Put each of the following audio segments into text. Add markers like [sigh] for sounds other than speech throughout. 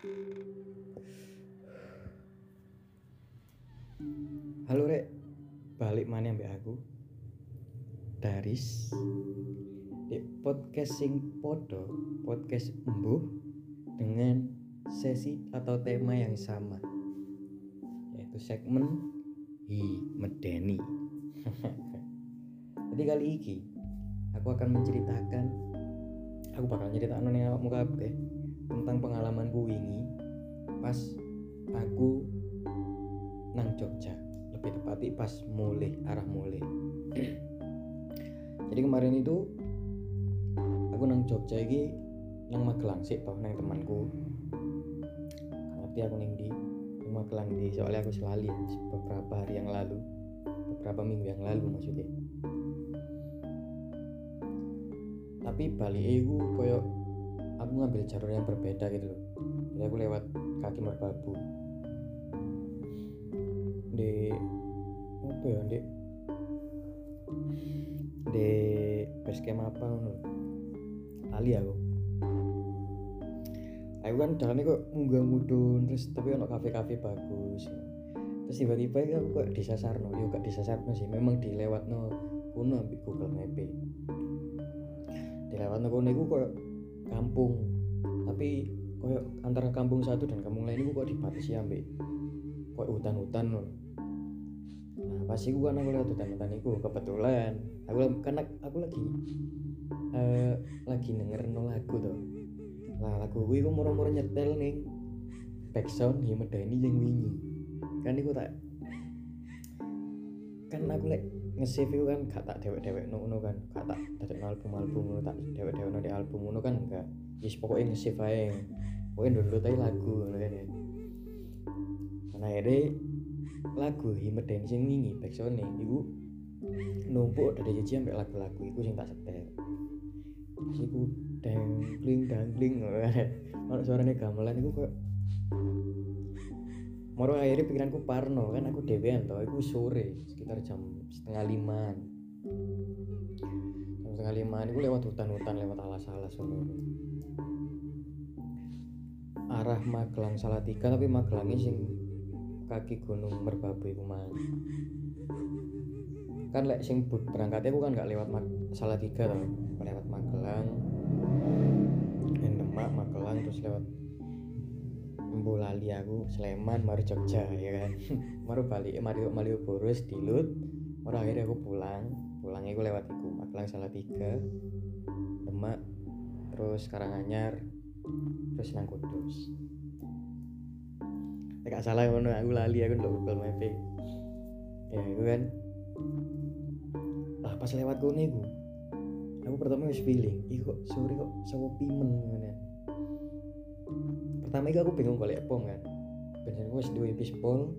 Halo rek, balik mana mbak aku? Daris di podcast podo, podcast embuh dengan sesi atau tema yang sama yaitu segmen Hi Medeni. [laughs] Jadi kali ini aku akan menceritakan aku bakal nyeritakan ning awakmu kabeh tentang pengalamanku wingi pas aku nang Jogja lebih tepatnya pas mulai arah mulai jadi kemarin itu aku nang Jogja ini nang Magelang sih toh nang temanku. Ngerti aku neng di nang Magelang di soalnya aku selalu beberapa hari yang lalu beberapa minggu yang lalu maksudnya. Tapi balik itu koyo aku ngambil jalur yang berbeda gitu loh. Jadi aku lewat kaki merbabu di apa ya di di base camp apa ngono? Ali aku. Aku kan jalannya kok munggah mudun terus tapi ono kafe-kafe bagus. Terus tiba-tiba aku kok disasarno yo gak disasarno sih memang dilewatno kuno ambil Google Map dilewatno kuno iku kok kampung. Tapi koyo antara kampung satu dan kampung lain itu kok dibatasi ambek kok hutan-hutan nah pas iku kan aku lewat hutan-hutan itu kebetulan. Aku karena aku lagi eh lagi denger no lagu tuh lah lagu gue kok murah-murah nyetel nih backsound ya medani yang wingi. Kan iku tak kan aku lek nge-save itu kan gak tak dewek-dewek no, kan. Gak tak dadek album album ngono tak dewek-dewek no di album ngono kan enggak yes pokoknya nge-save aja pokoknya dulu tadi lagu ngono kan ya. Nah akhirnya lagu himet dan sing wingi backsound iku numpuk dari jajan sampai lagu-lagu iku sing tak setel. Terus iku dangling dangling ono suaranya gamelan iku kok Moro akhirnya pikiranku parno kan aku dewean toh aku sore sekitar jam setengah lima jam setengah lima aku lewat hutan-hutan lewat alas-alas arah Magelang Salatiga tapi Magelangnya sing kaki gunung Merbabu mang kan lek sing berangkatnya aku kan gak lewat Mag Salatiga toh lewat Magelang Demak Magelang terus lewat Embu lali aku Sleman mari Jogja ya kan? [laughs] Mari balik mari Malioboro Dilut. Mari akhirnya aku pulang. Pulangnya aku lewat iku Magelang Salatiga Demak terus Karanganyar terus nang Kudus. Gak salah ngono aku lali aku ndelok Google Map ya itu kan. Lah pas lewat kono iku aku pertama wis feeling iku sore kok sawo pimen ngono pertama itu aku bingung golek pom kan. Bener gue wis duwe pispol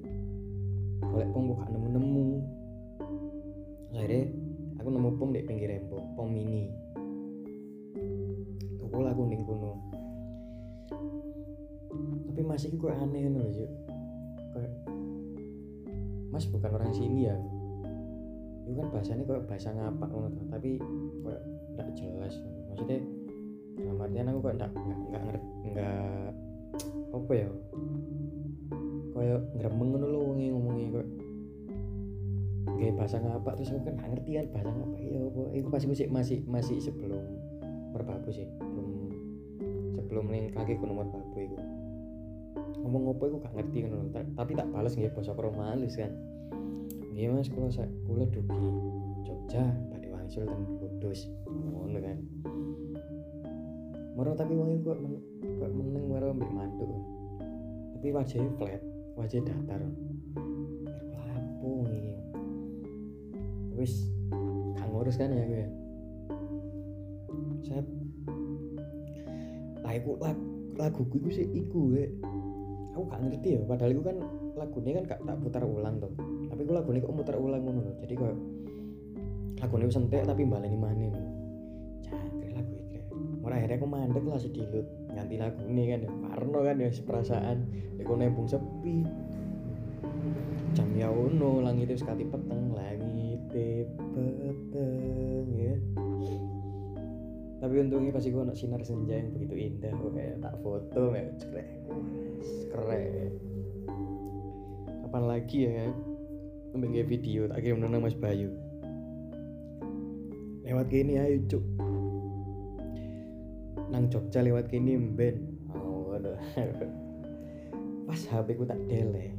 golek pom bukan nemu-nemu. Akhirnya aku nemu pom di pinggir rembok pom mini. Tuku aku ning kono. Tapi masih kok aneh nih mas bukan orang sini ya? Itu kan bahasanya kayak bahasa ngono tapi kayak tidak jelas. Maksudnya dalam artian aku kok nggak nggak nggak nggak apa ya? Kayak ngeremeng ngono lho wonge ngomongi kok kayak bahasa ngapak. Terus aku kan ngerti kan bahasa ngapak ya apa. Itu pas aku sih masih masih sebelum merbabu sih. Belum sebelum ning kaki gunung merbabu itu ngomong apa aku gak ngerti kan tapi tak balas nggih basa kromalis kan. Nggih mas kula kula dugi Jogja badhe wangsul teng Kudus. Ngono kan Moro tapi wong iku kok kok meneng moro mbek mantuk. Tapi wajahnya flat, wajah datar. Lapo iki. Wis gak ngurus kan ya gue. Saya lah iku lagu iku sih iku we. Aku gak ngerti ya, padahal iku kan lagunya kan gak tak putar ulang tuh. Tapi aku lagunya kok muter ulang ngono loh. Jadi kok lagunya wis entek tapi baleni maneh. Akhirnya aku mandek lah sedilut ganti lagu ini kan ya. Parno kan ya perasaan. Ya kok nembung sepi. Jam ya ono langit itu sekali peteng langit peteng ya. Tapi untungnya pasti gue sinar senja yang begitu indah gue kayak tak foto kayak keren keren kapan lagi ya Ambil video tak kirim nang Mas Bayu. Lewat gini ayo cuk nang Jogja lewat gini ben. Oh aduh [laughs] pas HP ku tak deleh.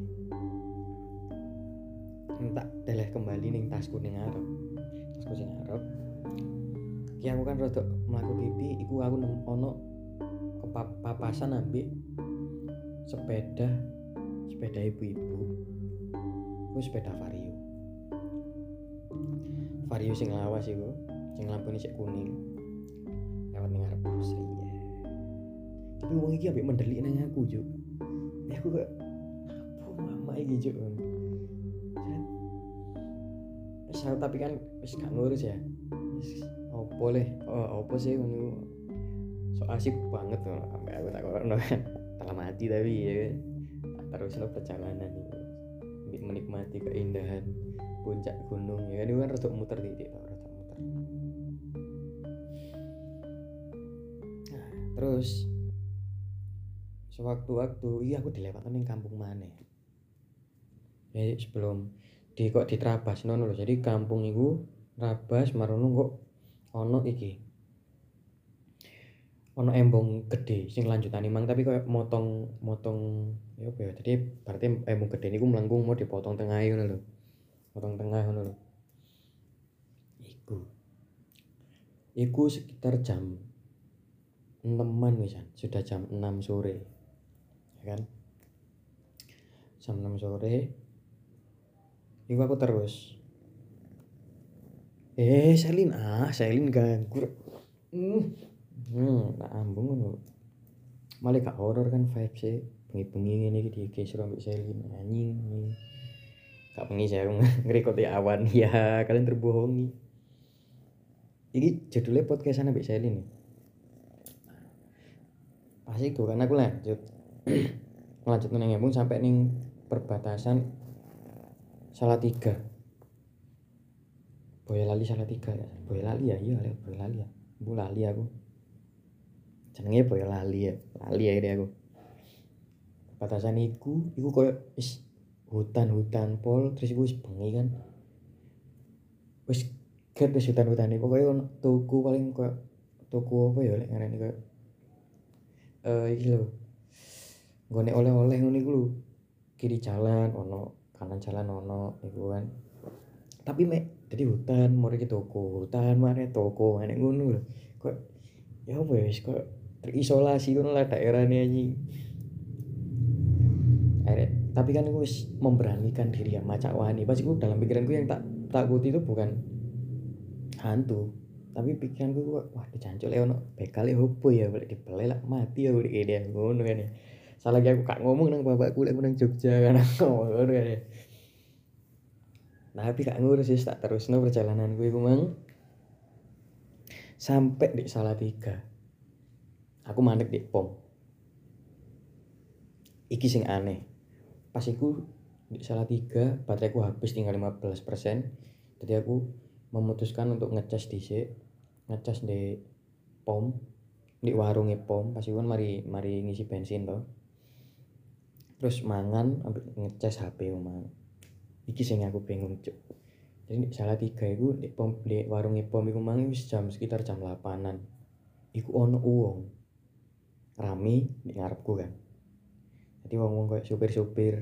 Tak deleh kembali ning tasku ning ngarep tasku sing ngarep ki aku kan rada mlaku pipi iku aku nemu ono papasan ambek sepeda sepeda ibu-ibu. Iku sepeda vario. Vario sing lawas iku sing lampu sik kuning lewat ning ngarep Sri ya tapi wong iki ambek mendelik nang aku juk ya aku kok apa mama iki juk wis tapi kan wis gak ngurus ya. Wis opo le oh opo sih ngono? So asik banget tuh sampai aku tak kono [laughs] dalam mati tapi ya. Kan. terus lo perjalanan menikmati keindahan puncak gunung ya kan? Itu kan rada muter titik rada muter terus sewaktu-waktu iya aku dilewatkan ning kampung mana ya sebelum di kok diterabas nono loh jadi kampung itu rabas marono kok ono iki. Ono embong gede sing lanjutan imang tapi kayak motong motong ya apa ya? Jadi berarti embong gede ini ku melengkung mau dipotong tengah ngono lho. Potong tengah ngono lho. Iku. Iku sekitar jam enaman wisan sudah jam 6 sore ya kan? Jam 6 sore. Iku aku terus. Eh Selin. Ah Selin ganggu. Hmm. Hmm tak ambung ngono. Malah gak horor kan vibe sih bengi-bengi ini di kisru ambek Selin. Anjing gak bengi saya [laughs] ngerekod awan. [laughs] Ya kalian terbohongi. Ini judulnya podcast ambek Selin nih pasti itu kan aku lanjut. [clears throat] Lanjut neng embung sampai neng perbatasan salah tiga Boyolali salah tiga ya. Boyolali ya iya Boyolali ya. Bu lali aku. Jenenge Boyolali ya lali ya ini aku. Batasan iku iku koyo is hutan-hutan pol terus iku wis bengi kan. Wis ket wis hutan-hutan iku koyo tuku paling koyo tuku apa ya lek ngarani koyo eh iki lho. Nggone oleh-oleh iku lho. Kiri jalan ono kanan jalan ono iku kan. Tapi mek jadi hutan mau ke toko hutan mana toko mana ngono lho. Kok ya apa ya kok terisolasi ngono lah daerah ini anjing tapi kan gue memberanikan diri ya macak wani. Pasti gue dalam pikiran gue yang tak takut itu bukan hantu tapi pikiran gue wah dicancuk le ono bekal e opo ya? Boleh dibelai lah mati ya udah kayak ngono kan ya salah lagi aku kak ngomong nang bapakku lek nang Jogja [laughs] kan. Ngono kan ya nah tapi kak ngurus sih tak terus no perjalanan gue mang. Sampai di salah tiga aku mandek di pom. Iki sing aneh. Pas iku di salah tiga bateraiku habis tinggal 15% jadi aku memutuskan untuk ngecas di ngecas di pom di warungnya pom. Pasti kan mari mari ngisi bensin toh terus mangan ngecas HP omah. Iki sing aku bingung cuk. Jadi salah tiga itu di pom di warung pom iku mang jam sekitar jam 8an iku ono uang. Rame di ngarepku kan. Jadi wong wong kayak supir supir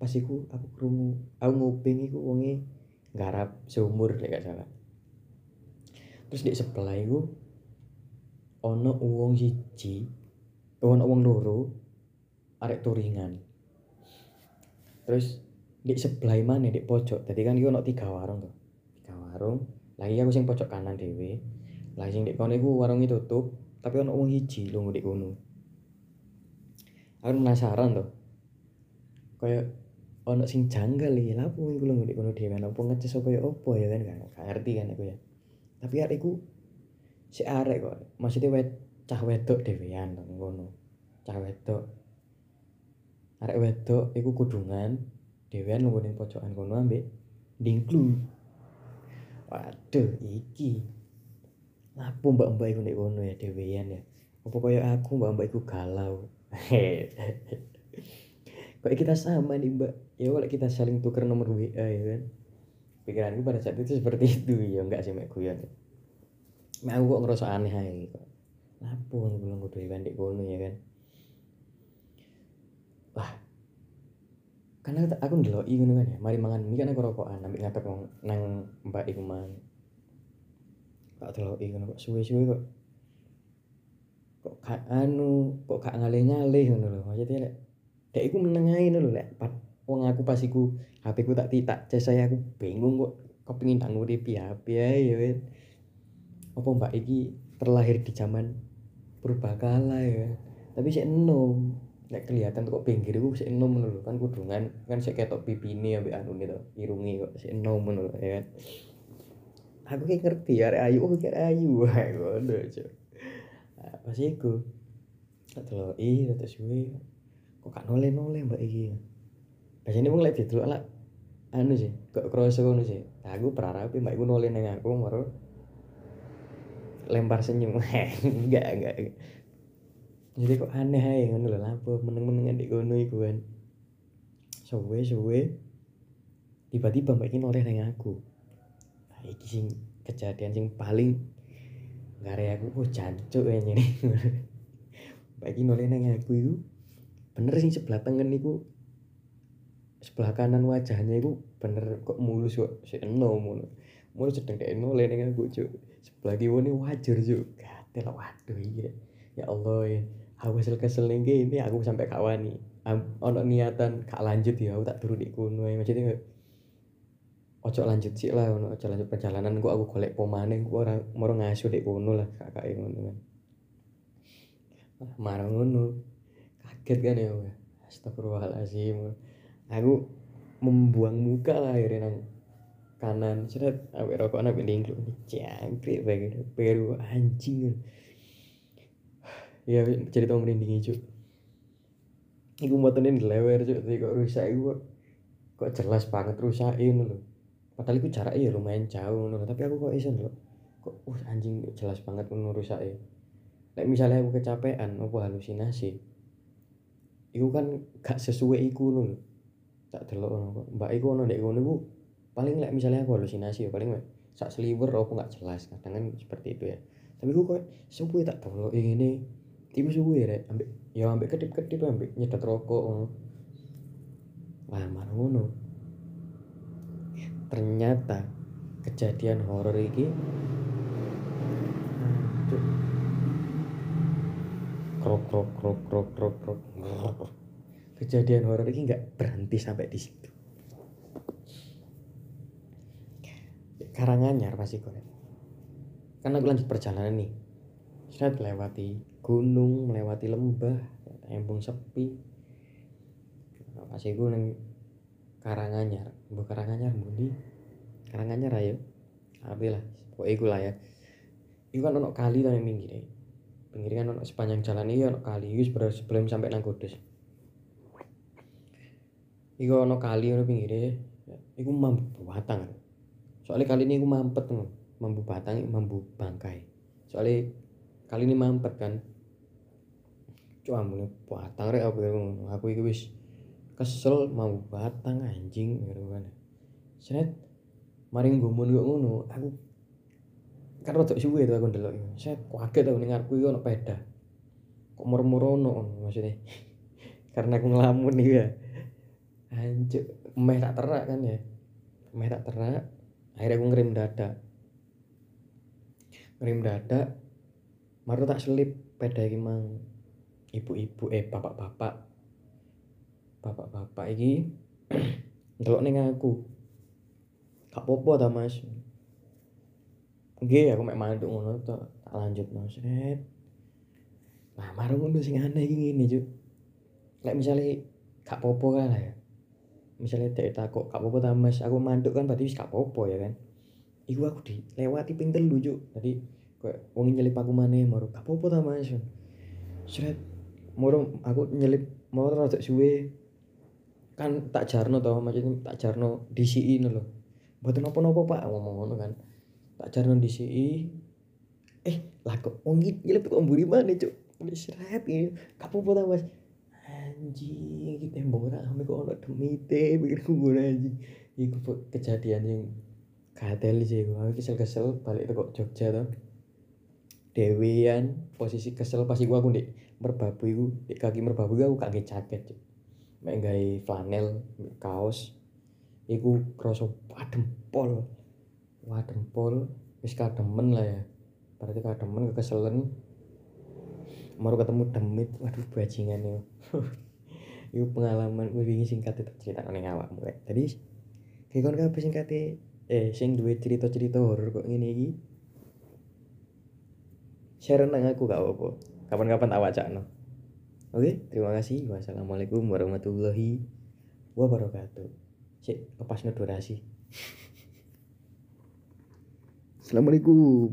pas iku aku krungu aku nguping iku wonge garap seumur lek gak salah. Terus di sebelah iku ono uang siji ono uang loro arek turingan. Terus di sebelah mana di pojok. Tadi kan ono tiga warung tuh tiga warung. Lagi aku sing pojok kanan dewe lagi sing di kono itu tutup tapi ono wong hiji lu di kono. Aku penasaran tuh kayak ono sing janggal iki lha opo iku lu di kono dhewe opo ngeces opo ya ya kan gak ngerti kan aku ya. Tapi arek iku si arek kok maksudnya wet cah wedok dhewean ngono cah wedok. Arek wedok iku kudungan dhewean nunggu ning pojokan kono ambek dingklu. Waduh iki. Lapo mbak-mbak iku nek kono ya dhewean ya. Apa kaya aku mbak-mbak iku galau. [laughs] Kok kita sama nih mbak. Ya kalau kita saling tuker nomor WA ya kan? Pikiranku pada saat itu seperti itu. Ya enggak sih mek guyon. Mek aku kok ngerasa aneh aja kok. Lapo nih belum kudu bandek kono ya kan? Wah karena aku ndeloki ngono kan ya? Mari mangan mie kan aku rokokan ambek ngatek nang mbak iku mang. Tak deloki ngono kok suwe-suwe kok. Kok gak anu kok gak ngale-ngale ngono lho. Maksudnya dek iku meneng ae ngono lho lek. Wong aku pas iku HP ku tak titak ces saya aku bingung kok kepengin tak nguripi HP ya kan apa mbak iki terlahir di zaman purbakala ya tapi sik enom. Nek kelihatan kok pinggir iku sik enom ngono kan kudungan kan sik ketok pipine ambek anu to irunge kok sik enom ngono ya kan aku kayak ngerti ya ayu oh kayak ayu [laughs] wah ngono cok nah, pas iku tak deloki terus suwe kok gak nole-nole mbak iki biasanya wong lek didelok lah anu sih kok kroso ngono sih. Nah, aku berharap mbak iku nole ning aku baru lempar senyum. [laughs] Enggak enggak. Jadi kok aneh aja ngono lho. Lampu meneng-menengan di kono iku kan suwe suwe tiba-tiba mbak iki noleh ning aku. Nah, iki sing kejadian sing paling gare aku oh jancuk ya ini bagi noleh nang aku itu bener sih sebelah tengen iku sebelah kanan wajahnya itu bener kok mulus kok si enom ngono mulus sedang kayak noleh nang aku cuk. Sebelah kiwa ini wajar cuk. Gatel waduh iya. Ya Allah ya. Aku kesel kesel ini aku sampai kawani ono niatan kak lanjut ya. Aku tak turun di kuno maksudnya ojo lanjut sih lah ono ojo lanjut perjalanan gua aku golek pomane gua ora moro ngaso dek kono lah kakak ngono kan. Marah ngono kaget kan ya astagfirullahalazim aku membuang muka lah akhirnya nang kanan. Seret awet rokok anak lingklu jangkrik bagai peru anjing ya cerita merinding itu Iku motonin lewer cuk, kok rusak iku kok jelas banget rusakin lho. Padahal itu jaraknya ya lumayan jauh ngono tapi aku kok iso lho kok uh anjing jelas banget ngono rusake Nek misalnya aku kecapean apa halusinasi iku kan gak sesuai iku lho. Tak delok ngono mbak iku ono ngono iku paling lek misalnya aku halusinasi ya paling sak sliver apa gak jelas kadang kan seperti itu ya. Tapi aku kok suwe tak delok ini tiba suwe rek ambek ya ambek kedip-kedip ambek nyedot rokok ngono. Lah ngono. Ternyata kejadian horor ini krok krok krok krok krok krok kejadian horor ini nggak berhenti sampai di situ. Karanganyar pasti kok karena aku lanjut perjalanan nih. Saya melewati gunung melewati lembah embung sepi. Pasti gue Karanganyar. Mbok Karanganyar mbundi Karanganyar ayo. Lah pokoke iku lah ya. Iku kan ono kali to ning pinggir pinggir ono sepanjang jalan iki ono kali iku sebelum sampai nang Kudus. Iku ono kali ono pinggire iku mambu batang. Soalnya kali ini iku mampet mambu batang mambu bangkai. Soalnya kali ini mampet kan. Cuma batang rek aku aku iku wis kesel mau batang anjing gitu kan. Set maring gumun kok ngono. Aku kan rada suwe to aku ndelok set kaget aku ning ngarepku ono peda kok murmurono maksudnya? [laughs] Karena aku ngelamun nih ya. Anjuk meh tak terak kan ya. Meh tak terak akhirnya aku ngerim dada ngerim dada maru tak selip peda iki mang. Ibu-ibu eh bapak-bapak. Bapak-bapak iki [clears throat] ndelok ning aku. Gak popo ta Mas Nggih aku mek mantuk ngono to tak lanjut Mas. Red Nah marung ngono sing aneh iki ngene Cuk. Lek misale gak popo kan ya. Misalnya dek takok gak popo ta Mas? Aku mantuk kan berarti wis gak popo ya kan? Iku aku di lewati ping telu Cuk. Tadi koyo wong nyelip aku maneh maro gak popo ta Mas? Sret moro aku nyelip mau rada suwe. Kan tak jarno toh maksudnya tak jarno loh buat nopo nopo pak ngomong ngono kan tak jarno DCI eh lah kok wong iki nyelip kok mana cuk? Wis seret ini kapopo ta Mas. Anjing iki tembok ora ame kok ono demite pikirku ngono anjing. Pe- kejadian yang gatel sih aku kesel-kesel balik ke Jogja tuh dewean posisi kesel pas iku aku ndek merbabu iku kaki merbabu aku nge jaket cuk. Mek gawe flanel kaos. Iku krasa padem pol wadem pol wis kademen lah ya. Berarti kademen kekeselen. Baru ketemu demit. Waduh bajingan ya. [laughs] Itu pengalaman gue wingi singkat itu cerita ning awakmu rek. Tadi kayak kon kabeh singkate eh sing duwe cerita-cerita horor kok ngene iki. Share nang aku gak apa-apa. Kapan-kapan awak cakno oke terima kasih. Wassalamualaikum warahmatullahi wabarakatuh. Sik lepas durasi Assalamualaikum